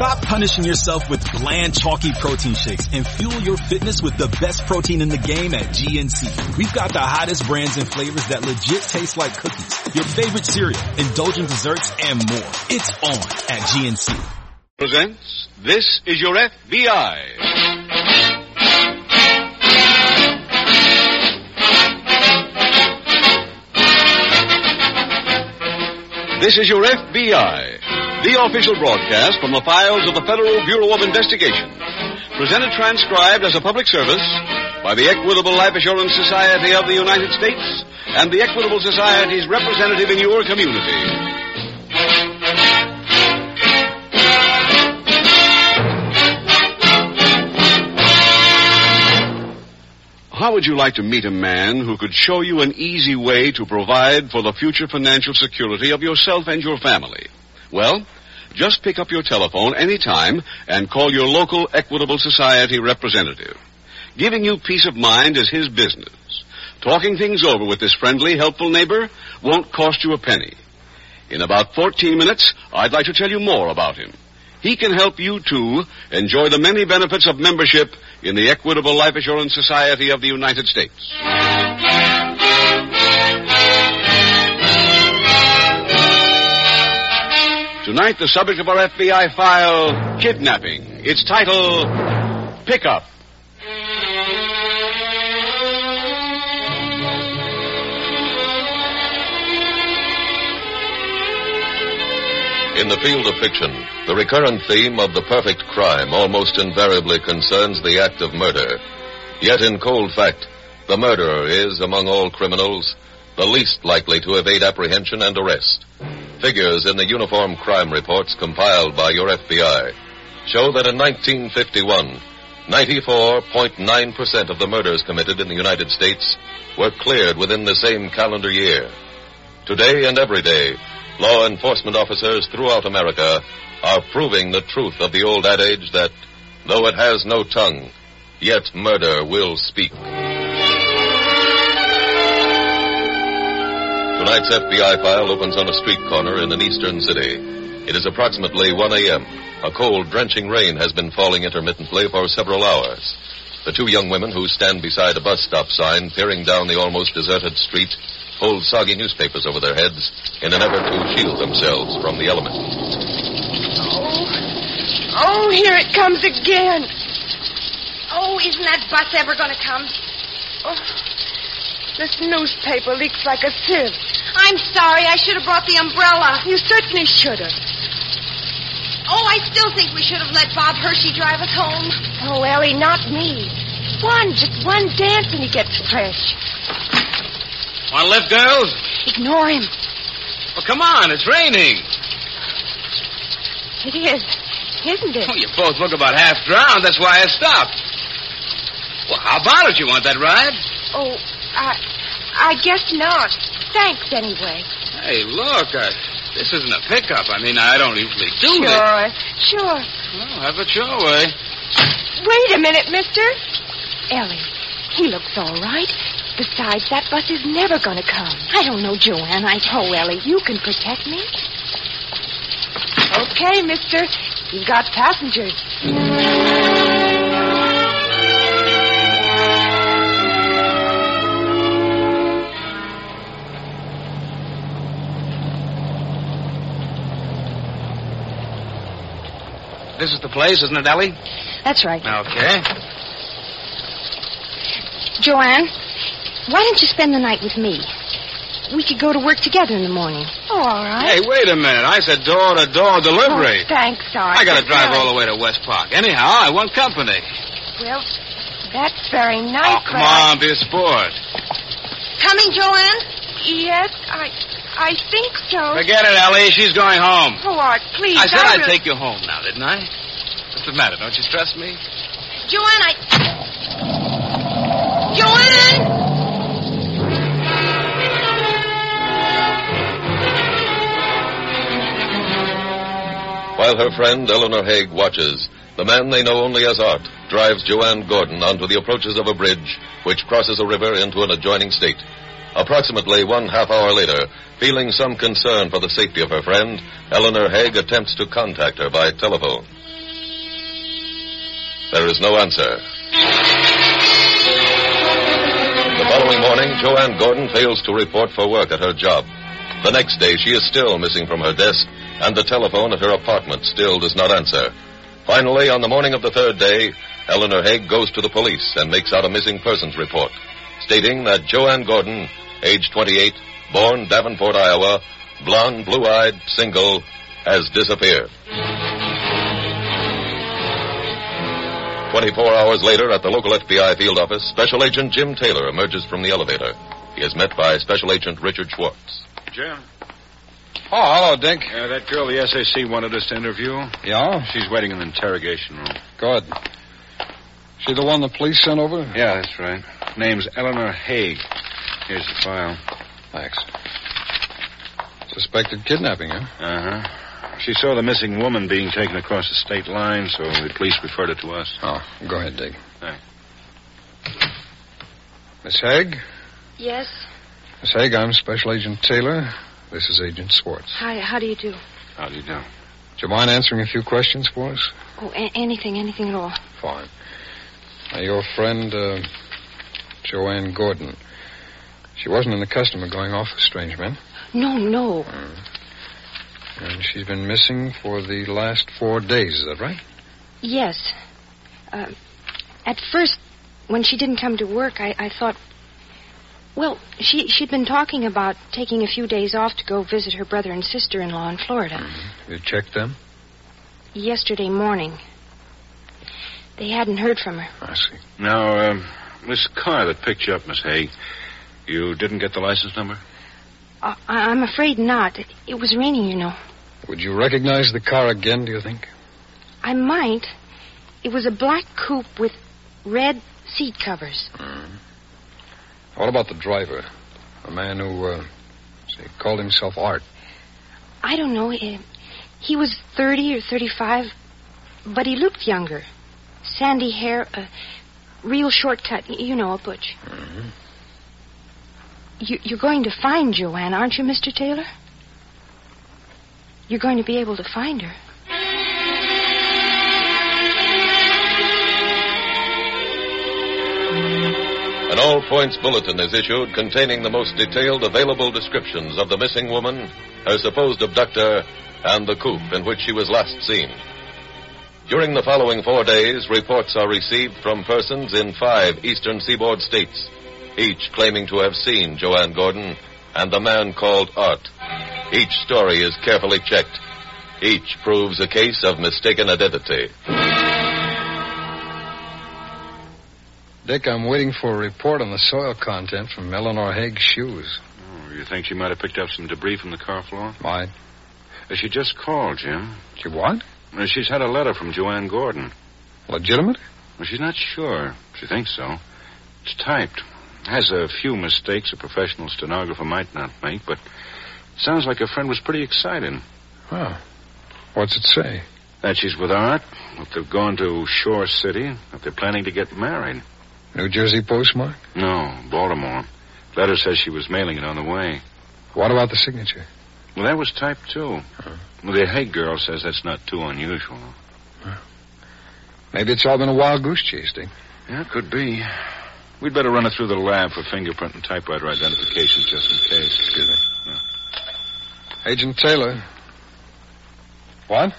Stop punishing yourself with bland, chalky protein shakes and fuel your fitness with the best protein in the game at GNC. We've got the hottest brands and flavors that legit taste like cookies, your favorite cereal, indulgent desserts, and more. It's on at GNC. Presents, this is your FBI. This is your FBI, the official broadcast from the files of the Federal Bureau of Investigation. Presented transcribed as a public service by the Equitable Life Assurance Society of the United States and the Equitable Society's representative in your community. How would you like to meet a man who could show you an easy way to provide for the future financial security of yourself and your family? Well, just pick up your telephone anytime and call your local Equitable Society representative. Giving you peace of mind is his business. Talking things over with this friendly, helpful neighbor won't cost you a penny. In about 14 minutes, I'd like to tell you more about him. He can help you, too, enjoy the many benefits of membership in the Equitable Life Assurance Society of the United States. Tonight, the subject of our FBI file, kidnapping. Its title, Pickup. In the field of fiction, the recurrent theme of the perfect crime almost invariably concerns the act of murder. Yet in cold fact, the murderer is, among all criminals, the least likely to evade apprehension and arrest. Figures in the uniform crime reports compiled by your FBI show that in 1951, 94.9% of the murders committed in the United States were cleared within the same calendar year. Today and every day, law enforcement officers throughout America are proving the truth of the old adage that though it has no tongue, yet murder will speak. Tonight's FBI file opens on a street corner in an eastern city. It is approximately 1 a.m. A cold, drenching rain has been falling intermittently for several hours. The two young women who stand beside a bus stop sign, peering down the almost deserted street, hold soggy newspapers over their heads in an effort to shield themselves from the elements. Oh, oh, here it comes again. Oh, isn't that bus ever going to come? Oh, this newspaper leaks like a sieve. I'm sorry. I should have brought the umbrella. You certainly should have. Oh, I still think we should have let Bob Hershey drive us home. Oh, Ellie, not me. One, just one dance and he gets fresh. Want to lift, girls? Ignore him. Well, come on. It's raining. It is, isn't it? Oh, you both look about half drowned. That's why I stopped. Well, how about it? You want that ride? Oh, I, I guess not. Thanks anyway. Hey, look. Uh, this isn't a pickup. I mean, I don't usually do this. Sure, sure. Well, have it your way. Wait a minute, mister. Ellie, he looks all right. Besides, that bus is never going to come. I don't know, Joanne. I... Oh, Ellie, you can protect me. Okay, mister. You've got passengers. This is the place, isn't it, Ellie? That's right. Okay. Joanne, why don't you spend the night with me? We could go to work together in the morning. Oh, all right. Hey, wait a minute. I said door to door delivery. Oh, thanks, Sergeant. I got to drive Really? all the way to West Park. Anyhow, I want company. Well, that's very nice. Oh, come but I- on, be a sport. Coming, Joanne? Yes, I, I think so. Forget it, Ellie. She's going home. Oh, Art, please. I said I'd really- take you home now, didn't I? What's the matter? Don't you trust me? Joanne, I. Joanne! While her friend Eleanor Haig watches, the man they know only as Art drives Joanne Gordon onto the approaches of a bridge which crosses a river into an adjoining state. Approximately one half hour later, feeling some concern for the safety of her friend, Eleanor Haig attempts to contact her by telephone. There is no answer. The following morning, Joanne Gordon fails to report for work at her job. The next day, she is still missing from her desk, and the telephone at her apartment still does not answer. Finally, on the morning of the third day, Eleanor Haig goes to the police and makes out a missing persons report, stating that Joanne Gordon, age 28, born Davenport, Iowa, blonde, blue-eyed, single, has disappeared. 24 hours later, at the local FBI field office, Special Agent Jim Taylor emerges from the elevator. He is met by Special Agent Richard Schwartz. Jim? Oh, hello, Dink. Uh, that girl the SAC wanted us to interview? Yeah? She's waiting in the interrogation room. Good. She the one the police sent over? Yeah, that's right. Name's Eleanor Haig. Here's the file. Thanks. Suspected kidnapping, huh? Uh huh. She saw the missing woman being taken across the state line, so the police referred it to us. Oh, go ahead, Dick. Thanks. Miss Haig? Yes. Miss Haig, I'm Special Agent Taylor. This is Agent Schwartz. Hi, how do you do? How do you do? Do you mind answering a few questions for us? Oh, a- anything, anything at all. Fine. Now, your friend, uh, Joanne Gordon. She wasn't in the custom of going off with strange men. No, no. And she's been missing for the last four days, is that right? Yes. Uh, at first, when she didn't come to work, I, I thought. Well, she she'd been talking about taking a few days off to go visit her brother and sister-in-law in Florida. You checked them? Yesterday morning. They hadn't heard from her. I see. Now, um, this car that picked you up, Miss Hay, you didn't get the license number? Uh, I, I'm afraid not. It, it was raining, you know. Would you recognize the car again, do you think? I might. It was a black coupe with red seat covers. What about the driver? A man who, uh, say, called himself Art. I don't know. eh, He was 30 or 35, but he looked younger. Sandy hair, a real short cut. You know, a butch. You, you're going to find Joanne, aren't you, Mr. Taylor? You're going to be able to find her. An all points bulletin is issued containing the most detailed available descriptions of the missing woman, her supposed abductor, and the coupe in which she was last seen. During the following four days, reports are received from persons in five eastern seaboard states, each claiming to have seen Joanne Gordon and the man called Art. Each story is carefully checked. Each proves a case of mistaken identity. Dick, I'm waiting for a report on the soil content from Eleanor Haig's shoes. Oh, you think she might have picked up some debris from the car floor? Mine. Uh, she just called, Jim. She what? Uh, she's had a letter from Joanne Gordon. Legitimate? Well, she's not sure. She thinks so. It's typed. Has a few mistakes a professional stenographer might not make, but sounds like her friend was pretty excited. Oh. What's it say? That she's with Art, that they've gone to Shore City, that they're planning to get married. New Jersey postmark? No, Baltimore. Letter says she was mailing it on the way. What about the signature? Well, that was typed, too. Well, the Haig girl says that's not too unusual. Huh. Maybe it's all been a wild goose chase, Dick. Yeah, it could be. We'd better run it through the lab for fingerprint and typewriter identification just in case. Excuse me. Agent Taylor. What?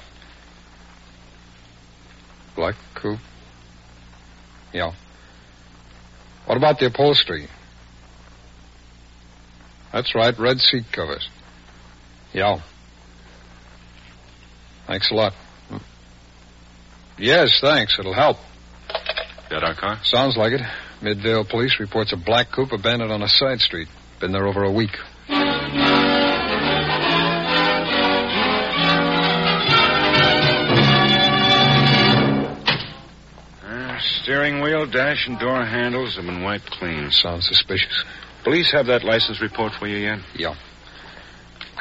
Black coupe. Yeah. What about the upholstery? That's right, red seat covers. Yeah. Thanks a lot. Yes, thanks. It'll help. That our car? Sounds like it. Midvale Police reports a black coupe abandoned on a side street. Been there over a week. Steering wheel, dash, and door handles have been wiped clean. Sounds suspicious. Police have that license report for you yet? Yeah.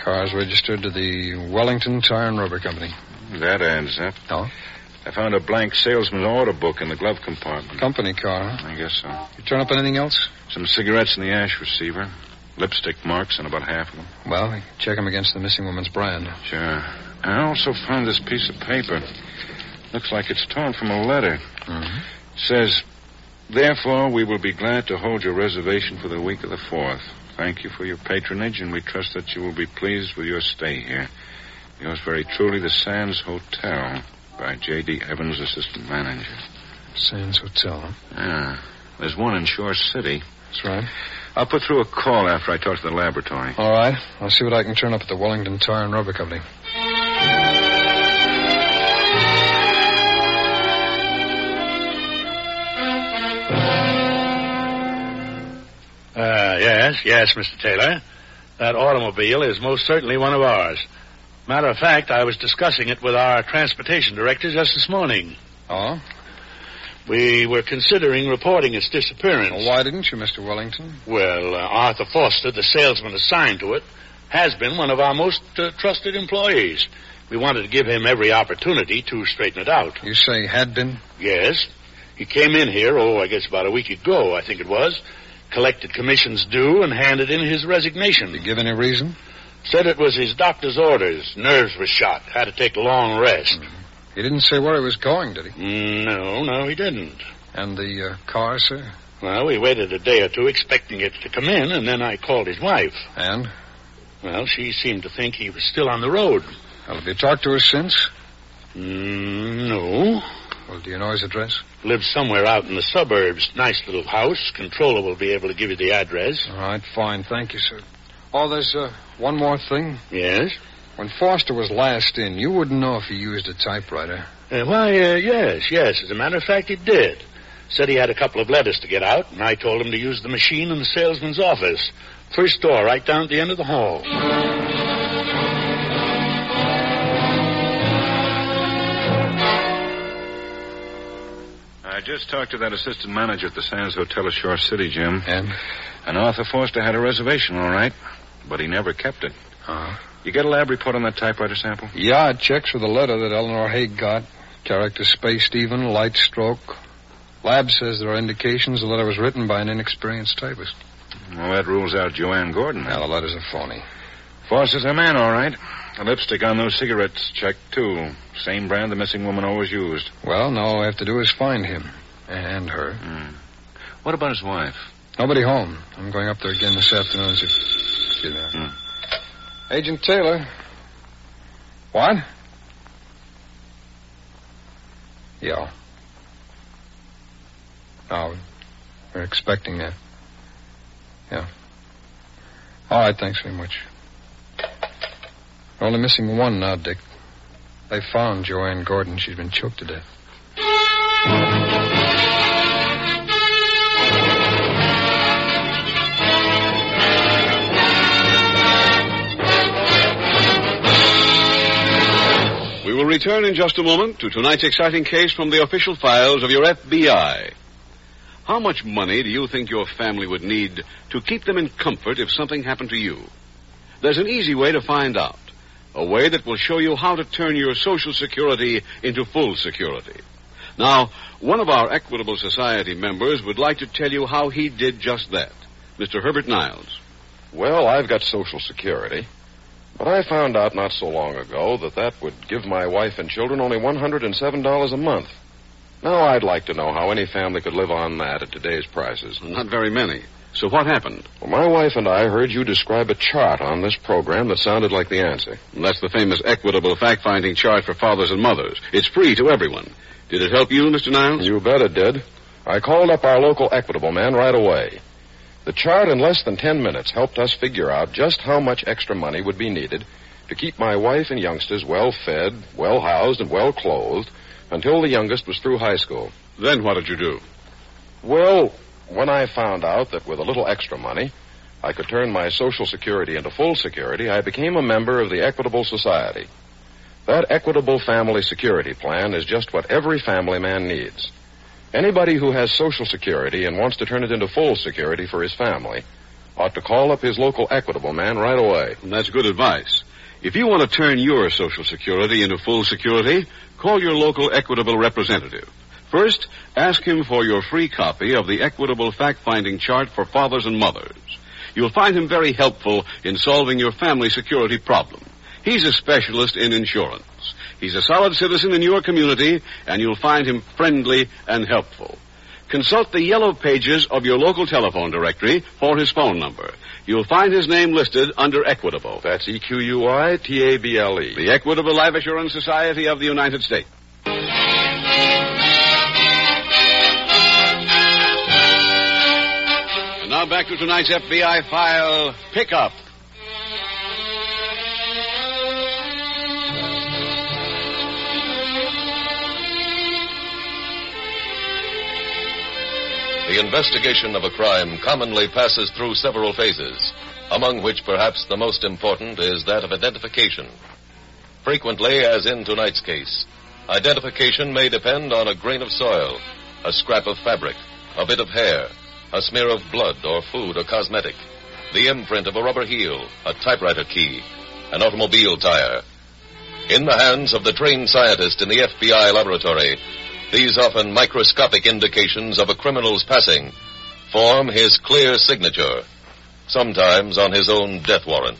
Car's registered to the Wellington Tire and Rubber Company. That adds up. Oh? I found a blank salesman's order book in the glove compartment. Company car, huh? I guess so. You turn up anything else? Some cigarettes in the ash receiver. Lipstick marks on about half of them. Well, we check them against the missing woman's brand. Sure. I also found this piece of paper. Looks like it's torn from a letter. Mm-hmm. Says, Therefore, we will be glad to hold your reservation for the week of the 4th. Thank you for your patronage, and we trust that you will be pleased with your stay here. Yours very truly, the Sands Hotel, by J.D. Evans, assistant manager. Sands Hotel, huh? Yeah. There's one in Shore City. That's right. I'll put through a call after I talk to the laboratory. All right. I'll see what I can turn up at the Wellington Tire and Rubber Company. Yes, yes, Mr. Taylor. That automobile is most certainly one of ours. Matter of fact, I was discussing it with our transportation director just this morning. Oh? We were considering reporting its disappearance. Well, why didn't you, Mr. Wellington? Well, uh, Arthur Foster, the salesman assigned to it, has been one of our most uh, trusted employees. We wanted to give him every opportunity to straighten it out. You say had been? Yes. He came in here, oh, I guess about a week ago, I think it was, collected commissions due, and handed in his resignation. Did he give any reason? Said it was his doctor's orders. Nerves were shot. Had to take a long rest. He didn't say where he was going, did he? Mm, no, no, he didn't. And the uh, car, sir? Well, we waited a day or two expecting it to come in, and then I called his wife. And? Well, she seemed to think he was still on the road. Well, have you talked to her since? Mm, no. Well, do you know his address? Lives somewhere out in the suburbs. Nice little house. Controller will be able to give you the address. All right, fine. Thank you, sir. Oh, there's uh, one more thing. Yes? When Foster was last in, you wouldn't know if he used a typewriter. Uh, why, uh, yes, yes. As a matter of fact, he did. Said he had a couple of letters to get out, and I told him to use the machine in the salesman's office. First door, right down at the end of the hall. I just talked to that assistant manager at the Sands Hotel at Shore City, Jim. And? And Arthur Foster had a reservation, all right, but he never kept it. Uh-huh. You get a lab report on that typewriter sample? Yeah, it checks with the letter that Eleanor Haig got. Character spaced even, light stroke. Lab says there are indications the letter was written by an inexperienced typist. Well, that rules out Joanne Gordon. Now, the letter's a phony. Foster's her man, all right. The lipstick on those cigarettes checked, too. Same brand the missing woman always used. Well, now all we have to do is find him. And her. Hmm. What about his wife? Nobody home. I'm going up there again this afternoon. See, see that. Hmm. Agent Taylor. What? Yeah. No, we're expecting that. Yeah. All right, thanks very much. We're only missing one now, Dick. They found Joanne Gordon. She's been choked to death. We will return in just a moment to tonight's exciting case from the official files of your FBI. How much money do you think your family would need to keep them in comfort if something happened to you? There's an easy way to find out. A way that will show you how to turn your Social Security into full security. Now, one of our Equitable Society members would like to tell you how he did just that. Mr. Herbert Niles. Well, I've got Social Security. But I found out not so long ago that that would give my wife and children only $107 a month. Now, I'd like to know how any family could live on that at today's prices. Not very many. So what happened? Well, my wife and I heard you describe a chart on this program that sounded like the answer. That's the famous equitable fact-finding chart for fathers and mothers. It's free to everyone. Did it help you, Mr. Niles? You bet it did. I called up our local Equitable man right away. The chart in less than ten minutes helped us figure out just how much extra money would be needed to keep my wife and youngsters well fed, well housed, and well clothed until the youngest was through high school. Then what did you do? Well, when I found out that with a little extra money, I could turn my Social Security into full security, I became a member of the Equitable Society. That Equitable Family Security Plan is just what every family man needs. Anybody who has Social Security and wants to turn it into full security for his family ought to call up his local Equitable man right away. And that's good advice. If you want to turn your Social Security into full security, call your local Equitable representative. First, ask him for your free copy of the Equitable Fact-Finding Chart for Fathers and Mothers. You'll find him very helpful in solving your family security problem. He's a specialist in insurance. He's a solid citizen in your community, and you'll find him friendly and helpful. Consult the yellow pages of your local telephone directory for his phone number. You'll find his name listed under Equitable. That's E Q U I T A B L E. The Equitable Life Assurance Society of the United States. Now back to tonight's FBI file Pickup. The investigation of a crime commonly passes through several phases, among which perhaps the most important is that of identification. Frequently, as in tonight's case, identification may depend on a grain of soil, a scrap of fabric, a bit of hair, a smear of blood or food or cosmetic, the imprint of a rubber heel, a typewriter key, an automobile tire. In the hands of the trained scientist in the FBI laboratory, these often microscopic indications of a criminal's passing form his clear signature, sometimes on his own death warrant.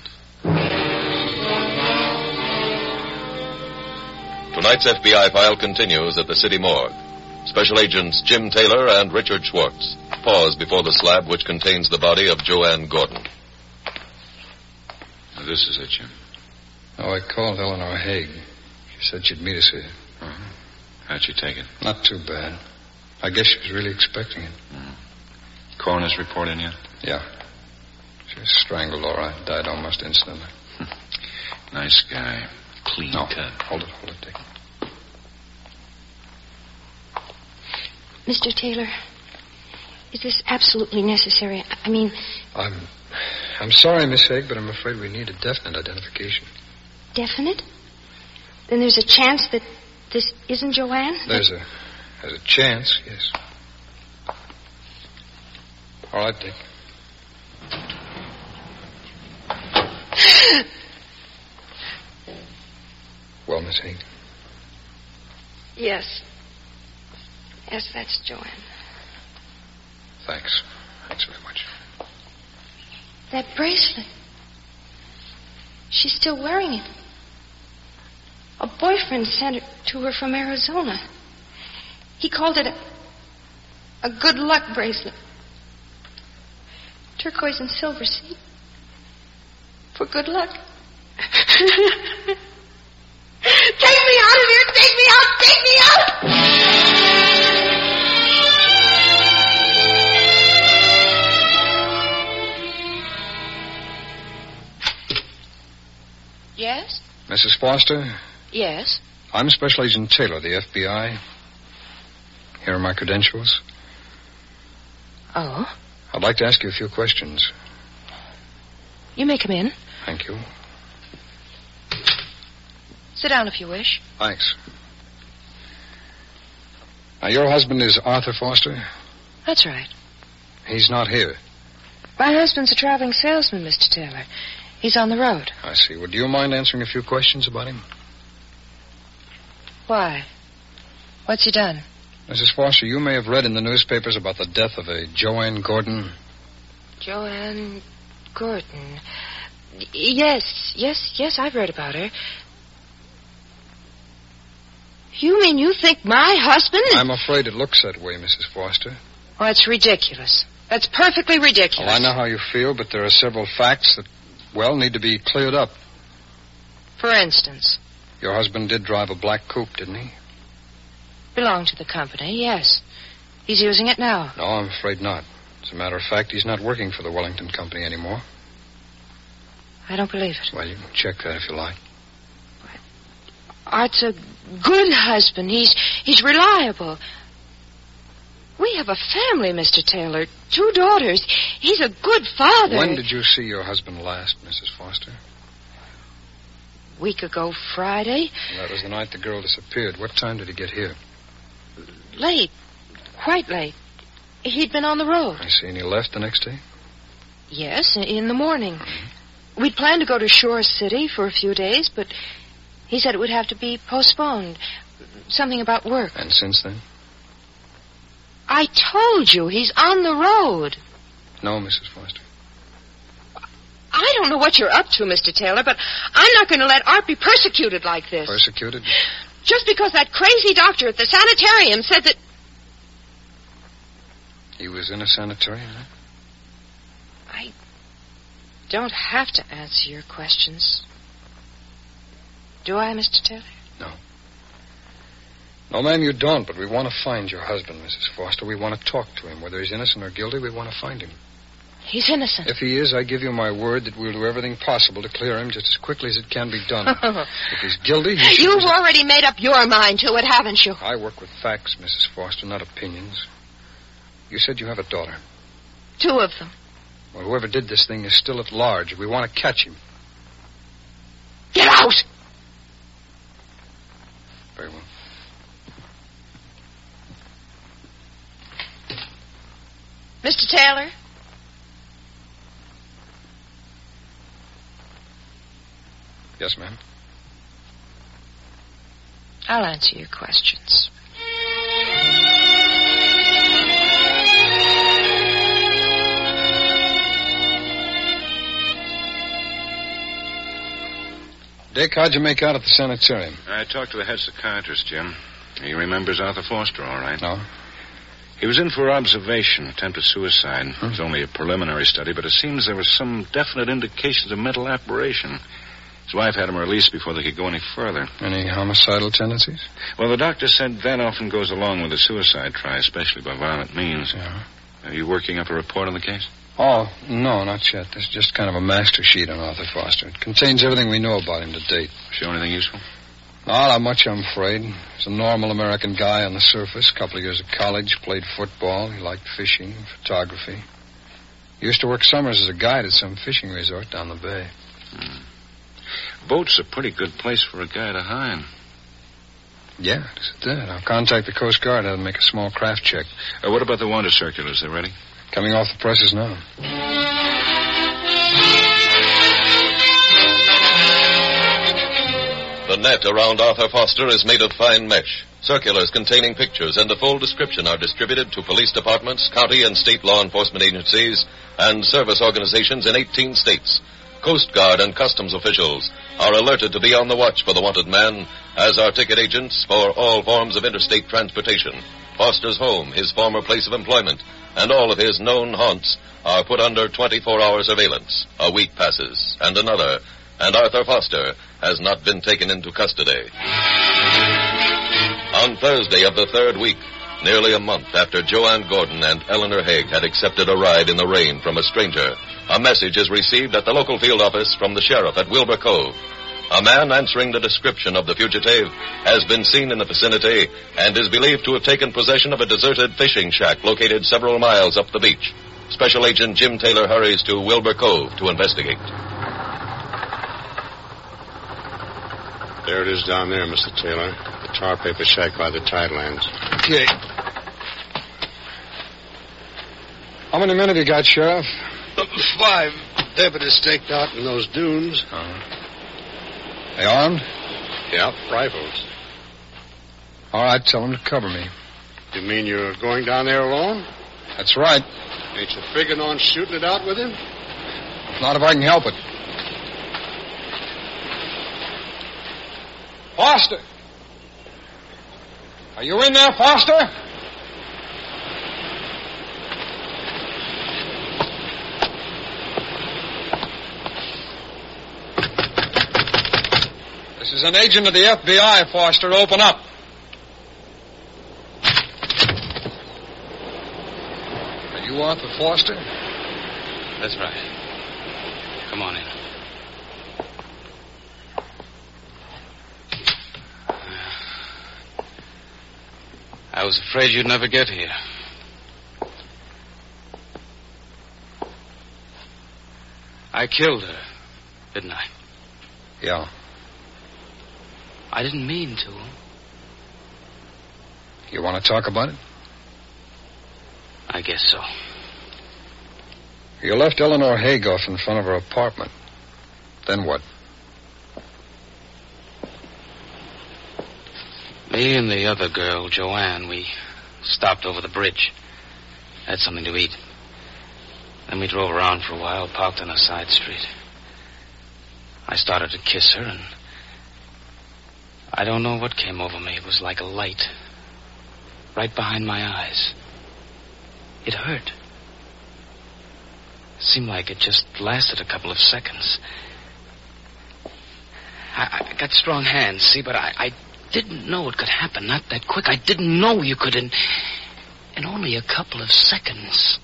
Tonight's FBI file continues at the city morgue. Special agents Jim Taylor and Richard Schwartz pause before the slab which contains the body of Joanne Gordon. Now, this is it, Jim. Oh, I called Eleanor Haig. She said she'd meet us here. Uh-huh. How'd she take it? Not too bad. I guess she was really expecting it. Coroner's report in yet? Yeah. She was strangled, all right. Died almost instantly. Nice guy. Clean No, cut. hold it, hold it, Dick. Mr. Taylor, is this absolutely necessary? I mean, I'm, I'm sorry, Miss Haig, but I'm afraid we need a definite identification. definite? Then there's a chance that this isn't Joanne? There's a, there's a chance, yes. All right, Dick. Well, Miss Haig, Yes. Yes, that's Joanne. Thanks. Thanks very much. That bracelet. She's still wearing it. A boyfriend sent it to her from Arizona. He called it a, a good luck bracelet. Turquoise and silver, see? For good luck. take me out of here! Take me out! Take me out! Mrs. Foster, Yes. I'm Special Agent Taylor, the FBI. Here are my credentials. Oh? I'd like to ask you a few questions. You may come in. Thank you. Sit down if you wish. Thanks. Now, your husband is Arthur Foster. That's right. He's not here. My husband's a traveling salesman, Mr. Taylor. He's on the road. I see. Would you mind answering a few questions about him? Why? What's he done? Mrs. Foster, you may have read in the newspapers about the death of a Joanne Gordon. Joanne Gordon. Yes, yes, yes, I've read about her. You mean you think my husband? is- I'm afraid it looks that way, Mrs. Foster. Oh, that's ridiculous. That's perfectly ridiculous. Well, I know how you feel, but there are several facts that, well, need to be cleared up. For instance, Your husband did drive a black coupe, didn't he? Belonged to the company, yes. He's using it now. No, I'm afraid not. As a matter of fact, he's not working for the Wellington Company anymore. I don't believe it. Well, you can check that if you like. Art's a good husband. He's he's reliable. We have a family, Mr. Taylor. Two daughters. He's a good father. When did you see your husband last, Mrs. Foster? Week ago Friday. That was the night the girl disappeared. What time did he get here? Late. Quite late. He'd been on the road. I see. And he left the next day? Yes, in the morning. Mm-hmm. We'd planned to go to Shore City for a few days, but he said it would have to be postponed. Something about work. And since then? I told you he's on the road. No, Mrs. Foster. I don't know what you're up to, Mr. Taylor, but I'm not going to let Art be persecuted like this. Persecuted? Just because that crazy doctor at the sanitarium said that. He was in a sanitarium, huh? I don't have to answer your questions. Do I, Mr. Taylor? No. No, ma'am, you don't, but we want to find your husband, Mrs. Foster. We want to talk to him. Whether he's innocent or guilty, we want to find him. He's innocent. If he is, I give you my word that we'll do everything possible to clear him just as quickly as it can be done. Oh. if he's guilty, he You've already made up your mind to it, haven't you? I work with facts, Mrs. Foster, not opinions. You said you have a daughter. Two of them. Well, whoever did this thing is still at large. We want to catch him. Get out! Very well. Mr. Taylor? Yes, ma'am. I'll answer your questions. Dick, how'd you make out at the sanitarium? I talked to the head psychiatrist, Jim. He remembers Arthur Foster, all right. No? He was in for observation, attempted suicide. Hmm. It was only a preliminary study, but it seems there were some definite indications of mental aberration. His wife had him released before they could go any further. Any homicidal tendencies? Well, the doctor said that often goes along with a suicide try, especially by violent means. Yeah. Are you working up a report on the case? Oh, no, not yet. This is just kind of a master sheet on Arthur Foster. It contains everything we know about him to date. Show anything useful? Not much, I'm afraid. He's a normal American guy on the surface. Couple of years of college, played football. He liked fishing, photography. He used to work summers as a guide at some fishing resort down the bay. Hmm. Boat's a pretty good place for a guy to hide. Yeah, it's that. I'll contact the Coast Guard. Them make a small craft check. Uh, what about the wanted circulars? They ready? Coming off the presses now. Net around Arthur Foster is made of fine mesh. Circulars containing pictures and a full description are distributed to police departments, county and state law enforcement agencies, and service organizations in 18 states. Coast Guard and customs officials are alerted to be on the watch for the wanted man, as are ticket agents for all forms of interstate transportation. Foster's home, his former place of employment, and all of his known haunts are put under 24-hour surveillance. A week passes, and another, and Arthur Foster has not been taken into custody. On Thursday of the third week, nearly a month after Joanne Gordon and Eleanor Haig had accepted a ride in the rain from a stranger, a message is received at the local field office from the sheriff at Wilbur Cove. A man answering the description of the fugitive has been seen in the vicinity and is believed to have taken possession of a deserted fishing shack located several miles up the beach. Special Agent Jim Taylor hurries to Wilbur Cove to investigate. There it is down there, Mr. Taylor. The tar paper shack by the tidelands. Okay. How many men have you got, Sheriff? Five deputies staked out in those dunes. Uh-huh. They armed? Yep, rifles. All right, tell them to cover me. You mean you're going down there alone? That's right. Ain't you figuring on shooting it out with him? Not if I can help it. Foster! Are you in there, Foster? This is an agent of the FBI, Foster. Open up. Are you Arthur Foster? That's right. Come on in. I was afraid you'd never get here. I killed her, didn't I? Yeah. I didn't mean to. You want to talk about it? I guess so. You left Eleanor Haig off in front of her apartment. Then what? Me and the other girl, Joanne, we stopped over the bridge. Had something to eat. Then we drove around for a while, parked on a side street. I started to kiss her, and I don't know what came over me. It was like a light right behind my eyes. It hurt. Seemed like it just lasted a couple of seconds. I, I got strong hands, see, but I, I didn't know it could happen. Not that quick. I didn't know you could in, in only a couple of seconds.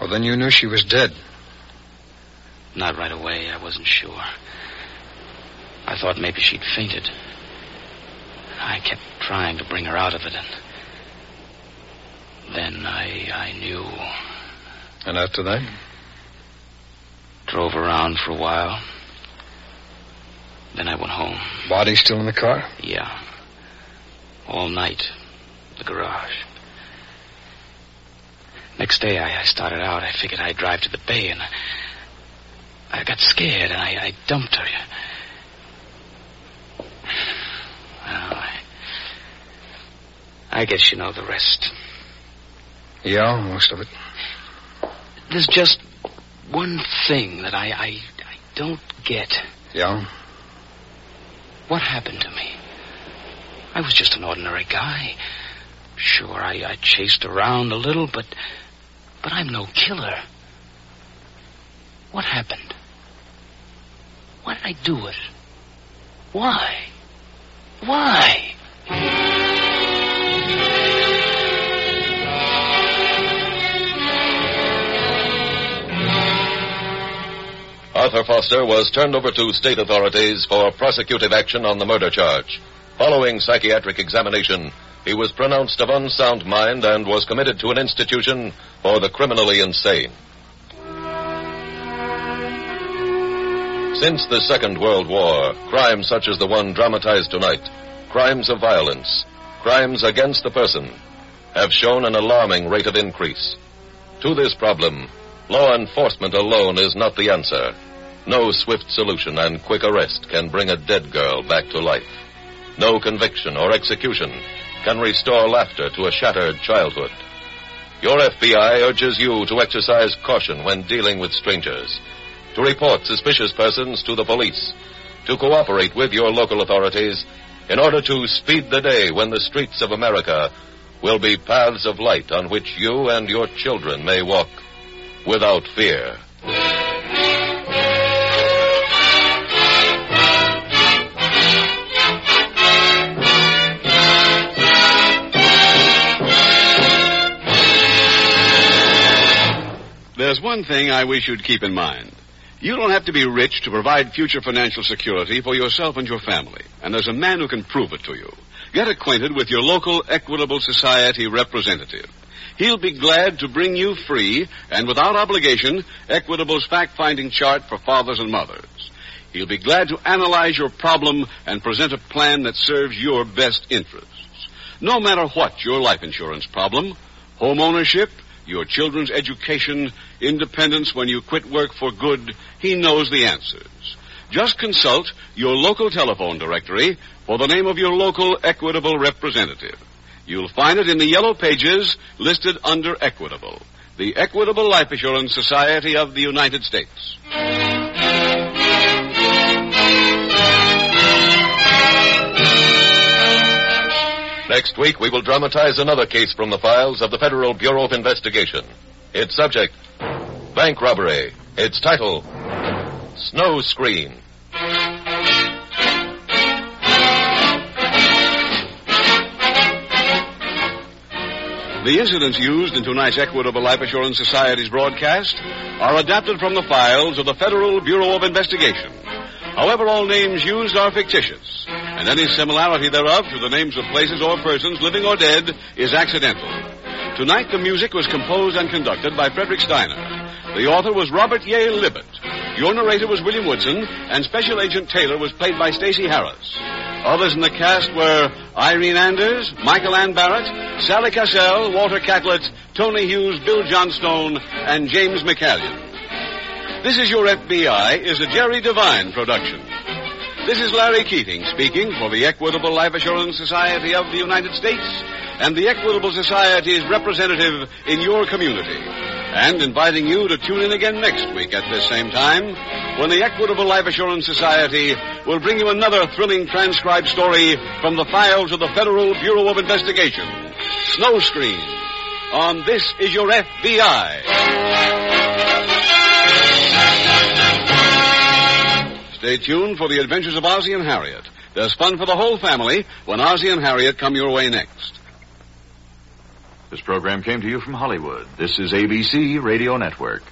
Well, then you knew she was dead. Not right away. I wasn't sure. I thought maybe she'd fainted. I kept trying to bring her out of it, and then I I knew. And after that? Drove around for a while. Then I went home. Body still in the car? Yeah. All night. The garage. Next day I, I started out. I figured I'd drive to the bay, and I, I got scared, and I, I dumped her. Well, I, I guess you know the rest. Yeah, most of it. There's just one thing that I, I, I don't get. Yeah? What happened to me? I was just an ordinary guy. Sure, I, I chased around a little, but but I'm no killer. What happened? Why did I do it? Why? Why? Arthur Foster was turned over to state authorities for prosecutive action on the murder charge. Following psychiatric examination, he was pronounced of unsound mind and was committed to an institution for the criminally insane. Since the Second World War, crimes such as the one dramatized tonight, crimes of violence, crimes against the person, have shown an alarming rate of increase. To this problem, law enforcement alone is not the answer. No swift solution and quick arrest can bring a dead girl back to life. No conviction or execution can restore laughter to a shattered childhood. Your FBI urges you to exercise caution when dealing with strangers, to report suspicious persons to the police, to cooperate with your local authorities in order to speed the day when the streets of America will be paths of light on which you and your children may walk without fear. There's one thing I wish you'd keep in mind. You don't have to be rich to provide future financial security for yourself and your family. And there's a man who can prove it to you. Get acquainted with your local Equitable Society representative. He'll be glad to bring you free and without obligation Equitable's fact-finding chart for fathers and mothers. He'll be glad to analyze your problem and present a plan that serves your best interests. No matter what your life insurance problem, home ownership, your children's education, independence when you quit work for good, he knows the answers. Just consult your local telephone directory for the name of your local Equitable representative. You'll find it in the yellow pages listed under Equitable, the Equitable Life Assurance Society of the United States. Next week, we will dramatize another case from the files of the Federal Bureau of Investigation. Its subject, bank robbery. Its title, Snow Screen. The incidents used in tonight's Equitable Life Assurance Society's broadcast are adapted from the files of the Federal Bureau of Investigation. However, all names used are fictitious, and any similarity thereof to the names of places or persons, living or dead, is accidental. Tonight, the music was composed and conducted by Frederick Steiner. The author was Robert Yale Libott. Your narrator was William Woodson, and Special Agent Taylor was played by Stacy Harris. Others in the cast were Irene Anders, Michael Ann Barrett, Sally Cassell, Walter Catlett, Tony Hughes, Bill Johnstone, and James McCallion. This is Your FBI is a Jerry Devine production. This is Larry Keating speaking for the Equitable Life Assurance Society of the United States and the Equitable Society's representative in your community. and inviting you to tune in again next week at this same time when the Equitable Life Assurance Society will bring you another thrilling transcribed story from the files of the Federal Bureau of Investigation. Snow Screen on This Is Your FBI. Stay tuned for the adventures of Ozzie and Harriet. There's fun for the whole family when Ozzie and Harriet come your way next. This program came to you from Hollywood. This is ABC Radio Network.